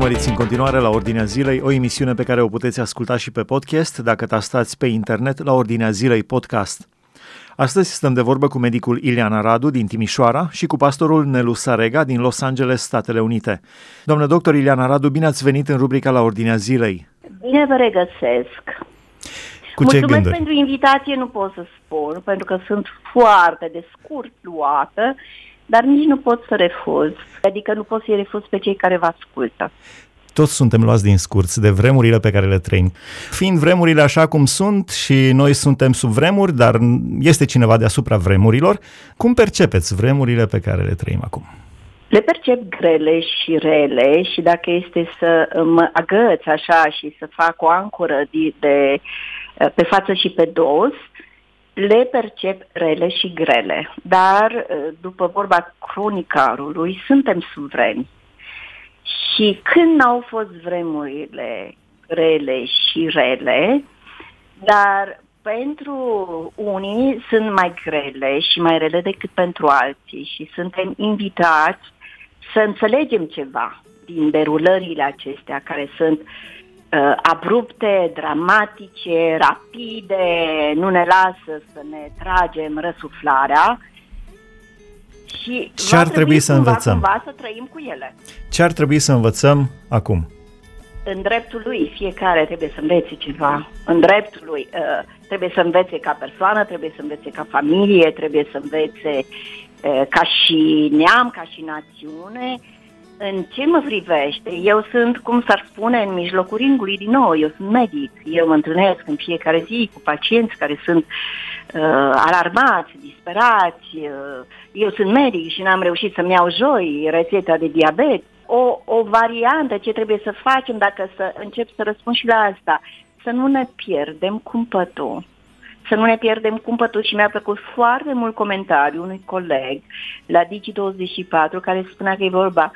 Urmăriți în continuare la Ordinea Zilei, o emisiune pe care o puteți asculta și pe podcast dacă tastați pe internet la Ordinea Zilei Podcast. Astăzi stăm de vorbă cu medicul Iliana Radu din Timișoara și cu pastorul Nelu Sarega din Los Angeles, Statele Unite. Domnule doctor Iliana Radu, bine ați venit în rubrica la Ordinea Zilei. Bine vă regăsesc. Cu ce Mulțumesc gânduri? pentru invitație, nu pot să spun, pentru că sunt foarte de scurt luată, dar nici nu pot să refuz. Adică nu pot să-i refuz pe cei care vă ascultă. Toți suntem luați din scurț de vremurile pe care le trăim. Fiind vremurile așa cum sunt și noi suntem sub vremuri, dar este cineva deasupra vremurilor, cum percepeți vremurile pe care le trăim acum? Le percep grele și rele și dacă este să mă agăț așa și să fac o ancoră de, de, pe față și pe dos, le percep rele și grele. Dar, după vorba cronicarului, suntem suvereni. Și când n-au fost vremurile rele și rele, dar pentru unii sunt mai grele și mai rele decât pentru alții și suntem invitați să înțelegem ceva din derulările acestea care sunt uh, abrupte, dramatice, rapide, nu ne lasă să ne tragem răsuflarea și Ce ar trebui să cumva, învățăm? Cumva să trăim cu ele. Ce ar trebui să învățăm acum? În dreptul lui fiecare trebuie să învețe ceva. În dreptul lui uh, trebuie să învețe ca persoană, trebuie să învețe ca familie, trebuie să învețe uh, ca și neam, ca și națiune. În ce mă privește, eu sunt, cum s-ar spune, în mijlocul ringului din nou, eu sunt medic, eu mă întâlnesc în fiecare zi cu pacienți care sunt uh, alarmați, disperați, uh, eu sunt medic și n-am reușit să-mi iau joi rețeta de diabet, o, o variantă ce trebuie să facem dacă să încep să răspund și la asta, să nu ne pierdem cumpătul. Să nu ne pierdem cumpătul și mi-a plăcut foarte mult comentariu unui coleg la Digi24 care spunea că e vorba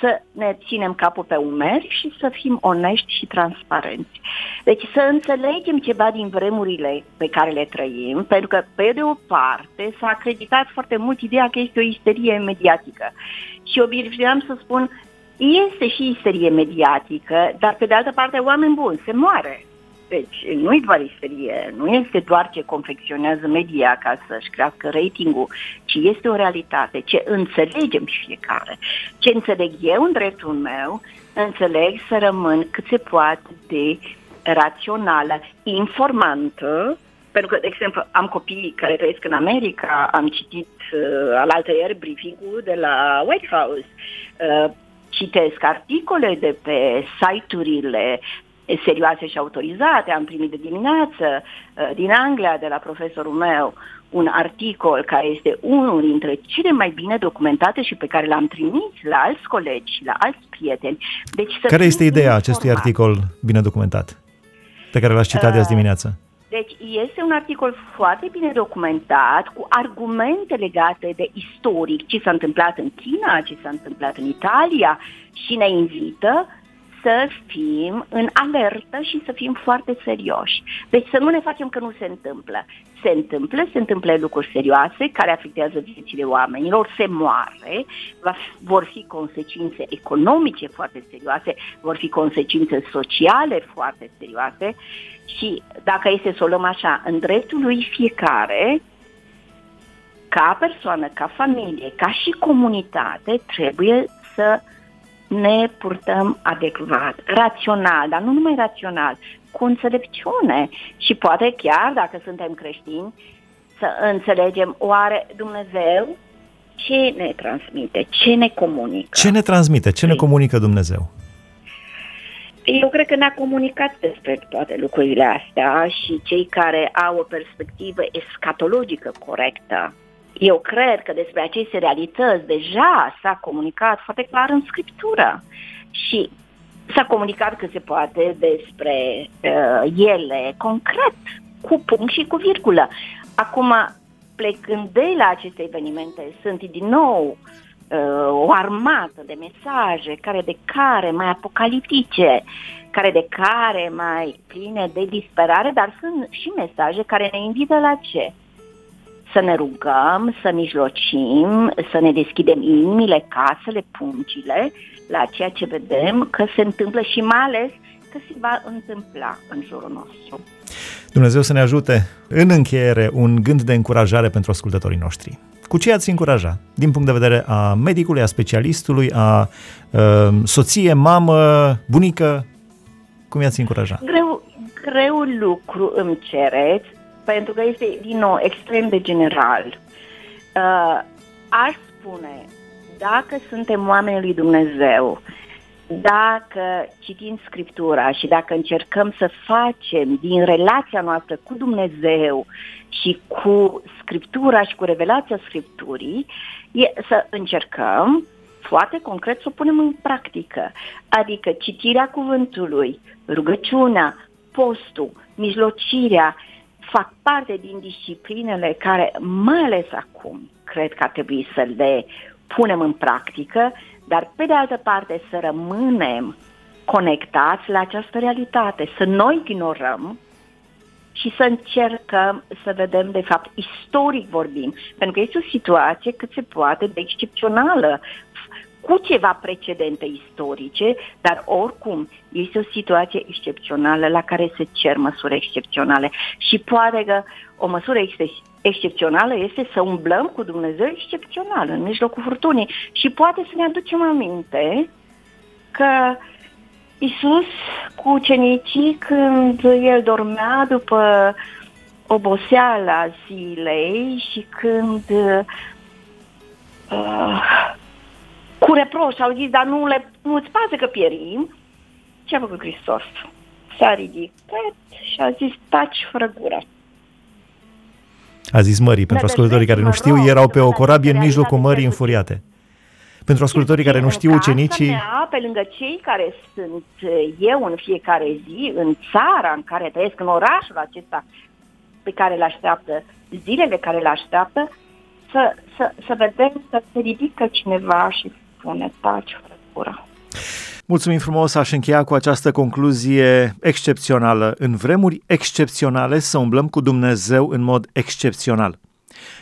să ne ținem capul pe umeri și să fim onești și transparenți. Deci să înțelegem ceva din vremurile pe care le trăim, pentru că, pe de o parte, s-a acreditat foarte mult ideea că este o isterie mediatică. Și obișnuiam să spun, este și isterie mediatică, dar pe de altă parte, oameni buni, se moare. Deci nu e doar isterie, nu este doar ce confecționează media ca să-și crească ratingul, ci este o realitate, ce înțelegem fiecare. Ce înțeleg eu în dreptul meu, înțeleg să rămân cât se poate de rațională, informantă, pentru că, de exemplu, am copii care trăiesc în America, am citit uh, alaltă ieri briefing-ul de la White House, uh, citesc articole de pe site-urile serioase și autorizate. Am primit de dimineață uh, din Anglia, de la profesorul meu, un articol care este unul dintre cele mai bine documentate și pe care l-am trimis la alți colegi și la alți prieteni. Deci să Care fim este ideea informați. acestui articol bine documentat, pe care l-ați citat de azi Uh, dimineață? Deci este un articol foarte bine documentat, cu argumente legate de istoric, ce s-a întâmplat în China, ce s-a întâmplat în Italia și ne invită să fim în alertă și să fim foarte serioși. Deci să nu ne facem că nu se întâmplă. Se întâmplă, se întâmplă lucruri serioase care afectează viețile oamenilor, se moare, va fi, vor fi consecințe economice foarte serioase, vor fi consecințe sociale foarte serioase și dacă este să o luăm așa, în dreptul lui fiecare, ca persoană, ca familie, ca și comunitate, trebuie să ne purtăm adecvat, rațional, dar nu numai rațional, cu înțelepciune și poate chiar, dacă suntem creștini, să înțelegem oare Dumnezeu ce ne transmite, ce ne comunică. Ce ne transmite, ce ne Păi- comunică Dumnezeu? Eu cred că ne-a comunicat despre toate lucrurile astea și cei care au o perspectivă escatologică corectă. Eu cred că despre aceste realități deja s-a comunicat foarte clar în Scriptură și s-a comunicat cât se poate despre uh, ele concret, cu punct și cu virgulă. Acum, plecând de la aceste evenimente, sunt din nou uh, o armată de mesaje, care de care mai apocaliptice, care de care mai pline de disperare, dar sunt și mesaje care ne invită la ce? Să ne rugăm, să mijlocim, să ne deschidem inimile, casele, pungile la ceea ce vedem că se întâmplă și mai ales că se va întâmpla în jurul nostru. Dumnezeu să ne ajute. În încheiere, un gând de încurajare pentru ascultătorii noștri. Cu ce ați încuraja? Din punct de vedere a medicului, a specialistului, a a uh, soție, mamă, bunică? Cum i-ați încuraja? Greu, greu lucru îmi cereți, pentru că este, din nou, extrem de general. Uh, aș spune, dacă suntem oamenii lui Dumnezeu, dacă citim Scriptura și dacă încercăm să facem din relația noastră cu Dumnezeu și cu Scriptura și cu revelația Scripturii, e să încercăm foarte concret să o punem în practică. Adică citirea cuvântului, rugăciunea, postul, mijlocirea, fac parte din disciplinele care, mai ales acum, cred că ar trebui să le punem în practică, dar pe de altă parte să rămânem conectați la această realitate, să noi ignorăm și să încercăm să vedem, de fapt, istoric vorbim, pentru că este o situație cât se poate de excepțională, cu ceva precedente istorice, dar oricum este o situație excepțională la care se cer măsuri excepționale. Și poate că o măsură excepțională este să umblăm cu Dumnezeu excepțional în mijlocul furtunii și poate să ne aducem aminte că Isus cu ucenicii când el dormea după oboseala zilei și când uh, cu reproș au zis, dar nu le, nu-ți pasă că pierim, ce a făcut Hristos? S-a ridicat și a zis, taci fără gură. A zis mării, pentru ascultătorii care nu știu, erau pe o corabie în mijlocul mării înfuriate. Pentru ascultătorii care nu știu, ucenicii... Mea, pe lângă cei care sunt eu în fiecare zi, în țara în care trăiesc, în orașul acesta pe care le așteaptă, zilele care le așteaptă, să, să, să vedem să se ridică cineva și spune taci fără gură. Mulțumim frumos, aș încheia cu această concluzie excepțională. În vremuri excepționale să umblăm cu Dumnezeu în mod excepțional.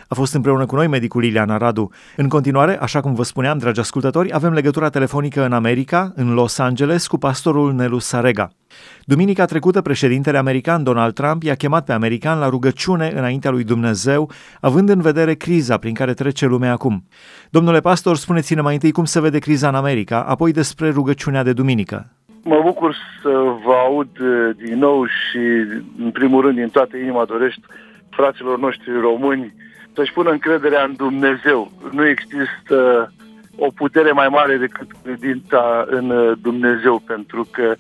A fost împreună cu noi medicul Iliana Radu. În continuare, așa cum vă spuneam, dragi ascultători, avem legătura telefonică în America, în Los Angeles, cu pastorul Nelu Sarega. Duminica trecută, președintele american Donald Trump i-a chemat pe american la rugăciune înaintea lui Dumnezeu, având în vedere criza prin care trece lumea acum. Domnule pastor, spuneți-ne mai întâi cum se vede criza în America, apoi despre rugăciunea de duminică. Mă bucur să vă aud eh, din nou și, în primul rând, din toată inima dorești fraților noștri români să-și pună încrederea în Dumnezeu. Nu există o putere mai mare decât credința în uh, Dumnezeu, pentru că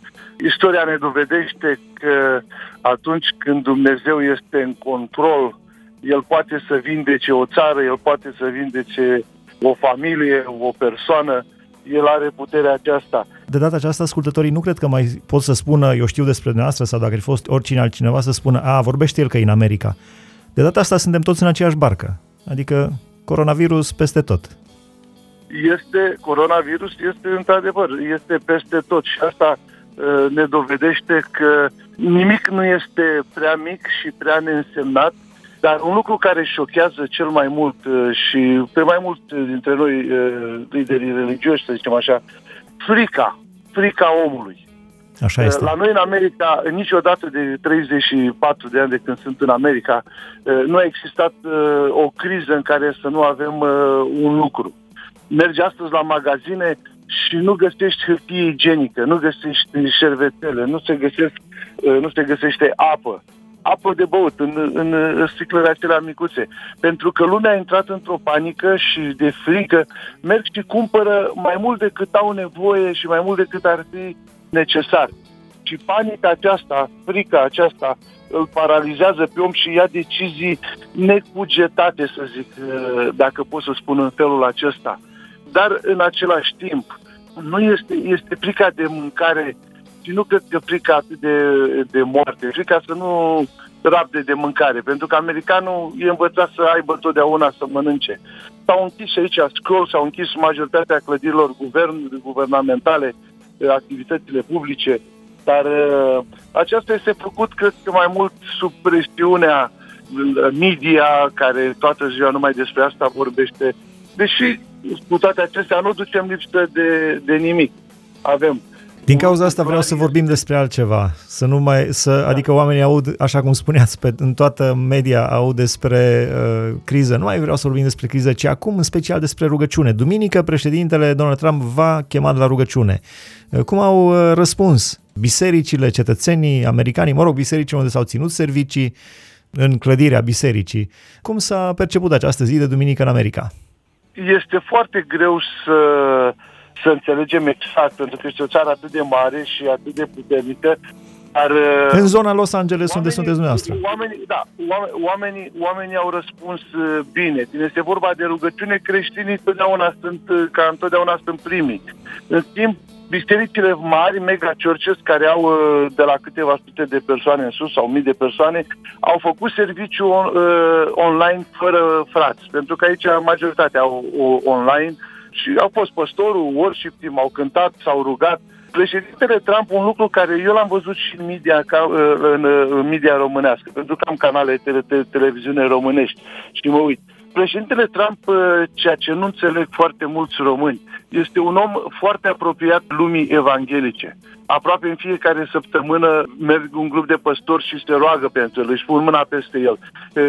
istoria ne dovedește că atunci când Dumnezeu este în control, El poate să vindece o țară, El poate să vindece o familie, o persoană, el are puterea aceasta. De data aceasta, ascultătorii nu cred că mai pot să spună, eu știu despre dumneavoastră, sau dacă ar fi fost oricine altcineva să spună, a, vorbește el că e în America. De data asta suntem toți în aceeași barcă, adică coronavirus peste tot. Este, coronavirus este într-adevăr, este peste tot și asta uh, ne dovedește că nimic nu este prea mic și prea neînsemnat, dar un lucru care șochează cel mai mult uh, și pe mai mult dintre noi uh, liderii religioși, să zicem așa, frica, frica omului. Așa este. La noi în America, niciodată de 34 de ani de când sunt în America, uh, nu a existat uh, o criză în care să nu avem uh, un lucru. Mergi astăzi la magazine și nu găsești hârtie igienică, nu găsești șervetele, nu se, găsesc, nu se găsește apă apă de băut în, în, în sticlele acelea micuțe. Pentru că lumea a intrat într-o panică și de frică, merg și cumpără mai mult decât au nevoie și mai mult decât ar fi necesar. Și panica aceasta, frica aceasta, îl paralizează pe om și ia decizii necugetate, să zic, dacă pot să spun în felul acesta. Dar, în același timp, nu este, este frica de mâncare și nu cred că frica atât de, de moarte, frica să nu rabde de mâncare, pentru că americanul e învățat să aibă totdeauna să mănânce. S-au închis aici scroll, s-au închis majoritatea clădirilor guvern, guvernamentale, activitățile publice, dar uh, aceasta este făcut, cred că, mai mult sub presiunea media care toată ziua numai despre asta vorbește. Deși cu toate acestea nu ducem lipsă de, de nimic. Avem din cauza asta vreau să vorbim despre altceva, să nu mai, să, da. adică oamenii aud, așa cum spuneați, pe, în toată media aud despre uh, criză. Nu mai vreau să vorbim despre criză, ci acum în special despre rugăciune. Duminică președintele Donald Trump va chema la rugăciune. Uh, cum au uh, răspuns bisericile, cetățenii americani, mă rog, bisericile unde s-au ținut servicii în clădirea bisericii. Cum s-a perceput această zi de duminică în America? Este foarte greu să să înțelegem exact, pentru că este o țară atât de mare și atât de puternică, dar, uh, în zona Los Angeles, unde sunteți dumneavoastră. Oamenii, da, oamenii, oamenii au răspuns uh, bine. Din este vorba de rugăciune, creștinii întotdeauna sunt, uh, ca întotdeauna sunt primii. În schimb, bisericile mari, mega churches, care au de la câteva sute de persoane în sus sau mii de persoane, au făcut serviciu on, uh, online fără frați. Pentru că aici majoritatea au online și au fost păstorul, worship team, au cântat, s-au rugat. Președintele Trump, un lucru care eu l-am văzut și în media, ca, în, în media românească, pentru că am canale de tele, televiziune românești și mă uit. Președintele Trump, ceea ce nu înțeleg foarte mulți români, este un om foarte apropiat lumii evanghelice. Aproape în fiecare săptămână merg un grup de păstori și se roagă pentru el, își pun mâna peste el.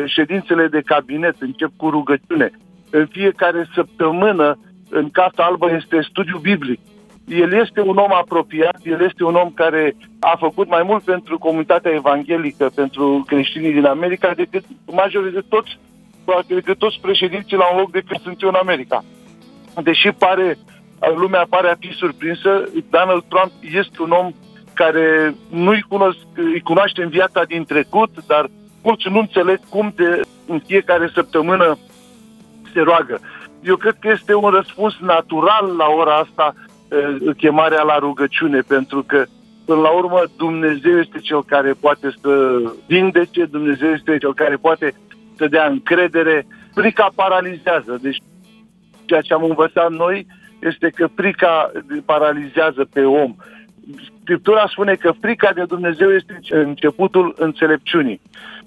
Ședințele de cabinet încep cu rugăciune. În fiecare săptămână în Casa Albă este studiu biblic. El este un om apropiat, el este un om care a făcut mai mult pentru comunitatea evanghelică, pentru creștinii din America, decât majoritatea toți, decât toți președinții la un loc de când sunt eu în America. Deși pare, lumea pare a fi surprinsă, Donald Trump este un om care nu-i cunosc, îi cunoaște în viața din trecut, dar mulți nu înțeleg cum de în fiecare săptămână se roagă eu cred că este un răspuns natural la ora asta chemarea la rugăciune, pentru că Până la urmă, Dumnezeu este Cel care poate să vindece, Dumnezeu este Cel care poate să dea încredere. Frica paralizează. Deci, ceea ce am învățat noi este că frica paralizează pe om. Scriptura spune că frica de Dumnezeu este începutul înțelepciunii.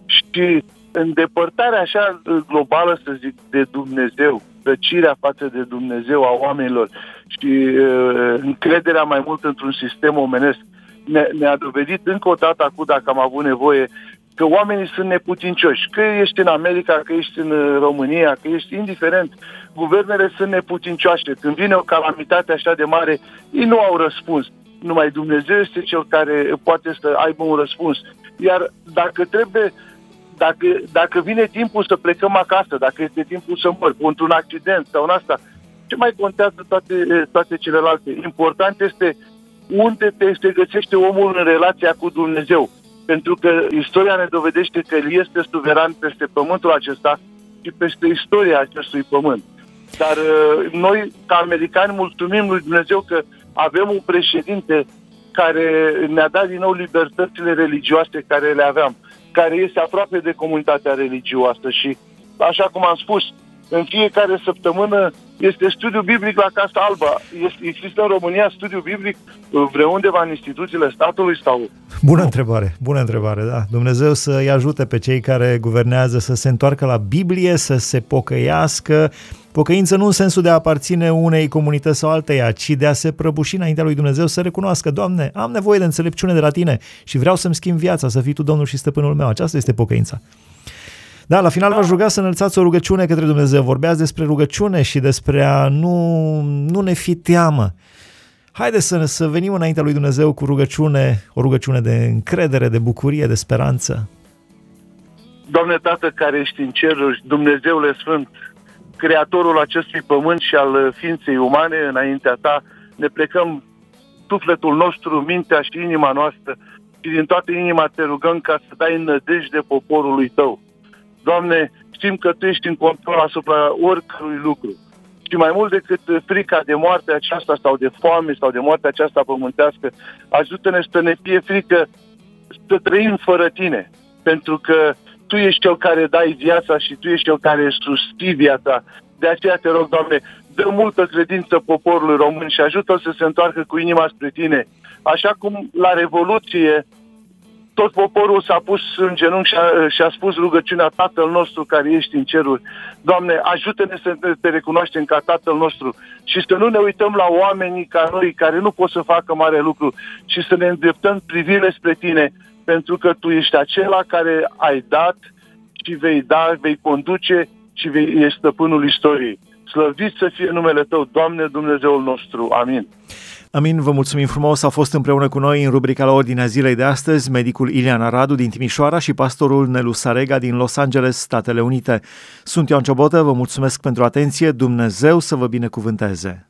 Și îndepărtarea așa globală, să zic, de Dumnezeu, răcirea față de Dumnezeu a oamenilor și uh, încrederea mai mult într-un sistem omenesc ne, ne-a dovedit încă o dată acum, dacă am avut nevoie, că oamenii sunt neputincioși. Că ești în America, că ești în România, că ești indiferent, guvernele sunt neputincioase. Când vine o calamitate așa de mare, ei nu au răspuns. Numai Dumnezeu este cel care poate să aibă un răspuns. Iar dacă trebuie dacă, dacă vine timpul să plecăm acasă, dacă este timpul să mor, într-un accident sau în asta, ce mai contează toate, toate celelalte? Important este unde te, se găsește omul în relația cu Dumnezeu. Pentru că istoria ne dovedește că El este suveran peste pământul acesta și peste istoria acestui pământ. Dar uh, noi, ca americani, mulțumim lui Dumnezeu că avem un președinte care ne-a dat din nou libertățile religioase care le aveam care este aproape de comunitatea religioasă și, așa cum am spus, în fiecare săptămână este studiu biblic la Casa Albă. Există în România studiu biblic vreundeva în instituțiile statului sau... Bună întrebare, bună întrebare, da. Dumnezeu să-i ajute pe cei care guvernează să se întoarcă la Biblie, să se pocăiască. Pocăință nu în sensul de a aparține unei comunități sau alteia, ci de a se prăbuși înaintea lui Dumnezeu, să recunoască, Doamne, am nevoie de înțelepciune de la Tine și vreau să-mi schimb viața, să fii Tu Domnul și Stăpânul meu. Aceasta este pocăința. Da, la final v-aș ruga să înălțați o rugăciune către Dumnezeu. Vorbeați despre rugăciune și despre a nu, nu ne fi teamă. Haideți să, să venim înaintea lui Dumnezeu cu rugăciune, o rugăciune de încredere, de bucurie, de speranță. Doamne Tată care ești în ceruri, Dumnezeule Sfânt, Creatorul acestui pământ și al ființei umane, înaintea Ta, ne plecăm sufletul nostru, mintea și inima noastră și din toată inima te rugăm ca să dai nădejde poporului Tău. Doamne, știm că Tu ești în control asupra oricărui lucru. Și mai mult decât frica de moarte aceasta sau de foame sau de moarte aceasta pământească, ajută-ne să ne fie frică să trăim fără Tine. Pentru că Tu ești Cel care dai viața și Tu ești Cel care susții viața. De aceea te rog, Doamne, dă multă credință poporului român și ajută-l să se întoarcă cu inima spre Tine. Așa cum la Revoluție tot poporul s-a pus în genunchi și a, și a spus rugăciunea Tatăl nostru care ești în ceruri. Doamne, ajută-ne să te recunoaștem ca Tatăl nostru și să nu ne uităm la oamenii ca noi care nu pot să facă mare lucru, ci să ne îndreptăm privire spre Tine, pentru că Tu ești acela care ai dat și vei da, vei conduce și vei, ești stăpânul istoriei. Slăvit să fie numele Tău, Doamne Dumnezeul nostru. Amin. Amin, vă mulțumim frumos. A fost împreună cu noi în rubrica la ordinea zilei de astăzi medicul Ilian Aradu din Timișoara și pastorul Nelu Sarega din Los Angeles, Statele Unite. Sunt Ioan Ciobotă, vă mulțumesc pentru atenție, Dumnezeu să vă binecuvânteze.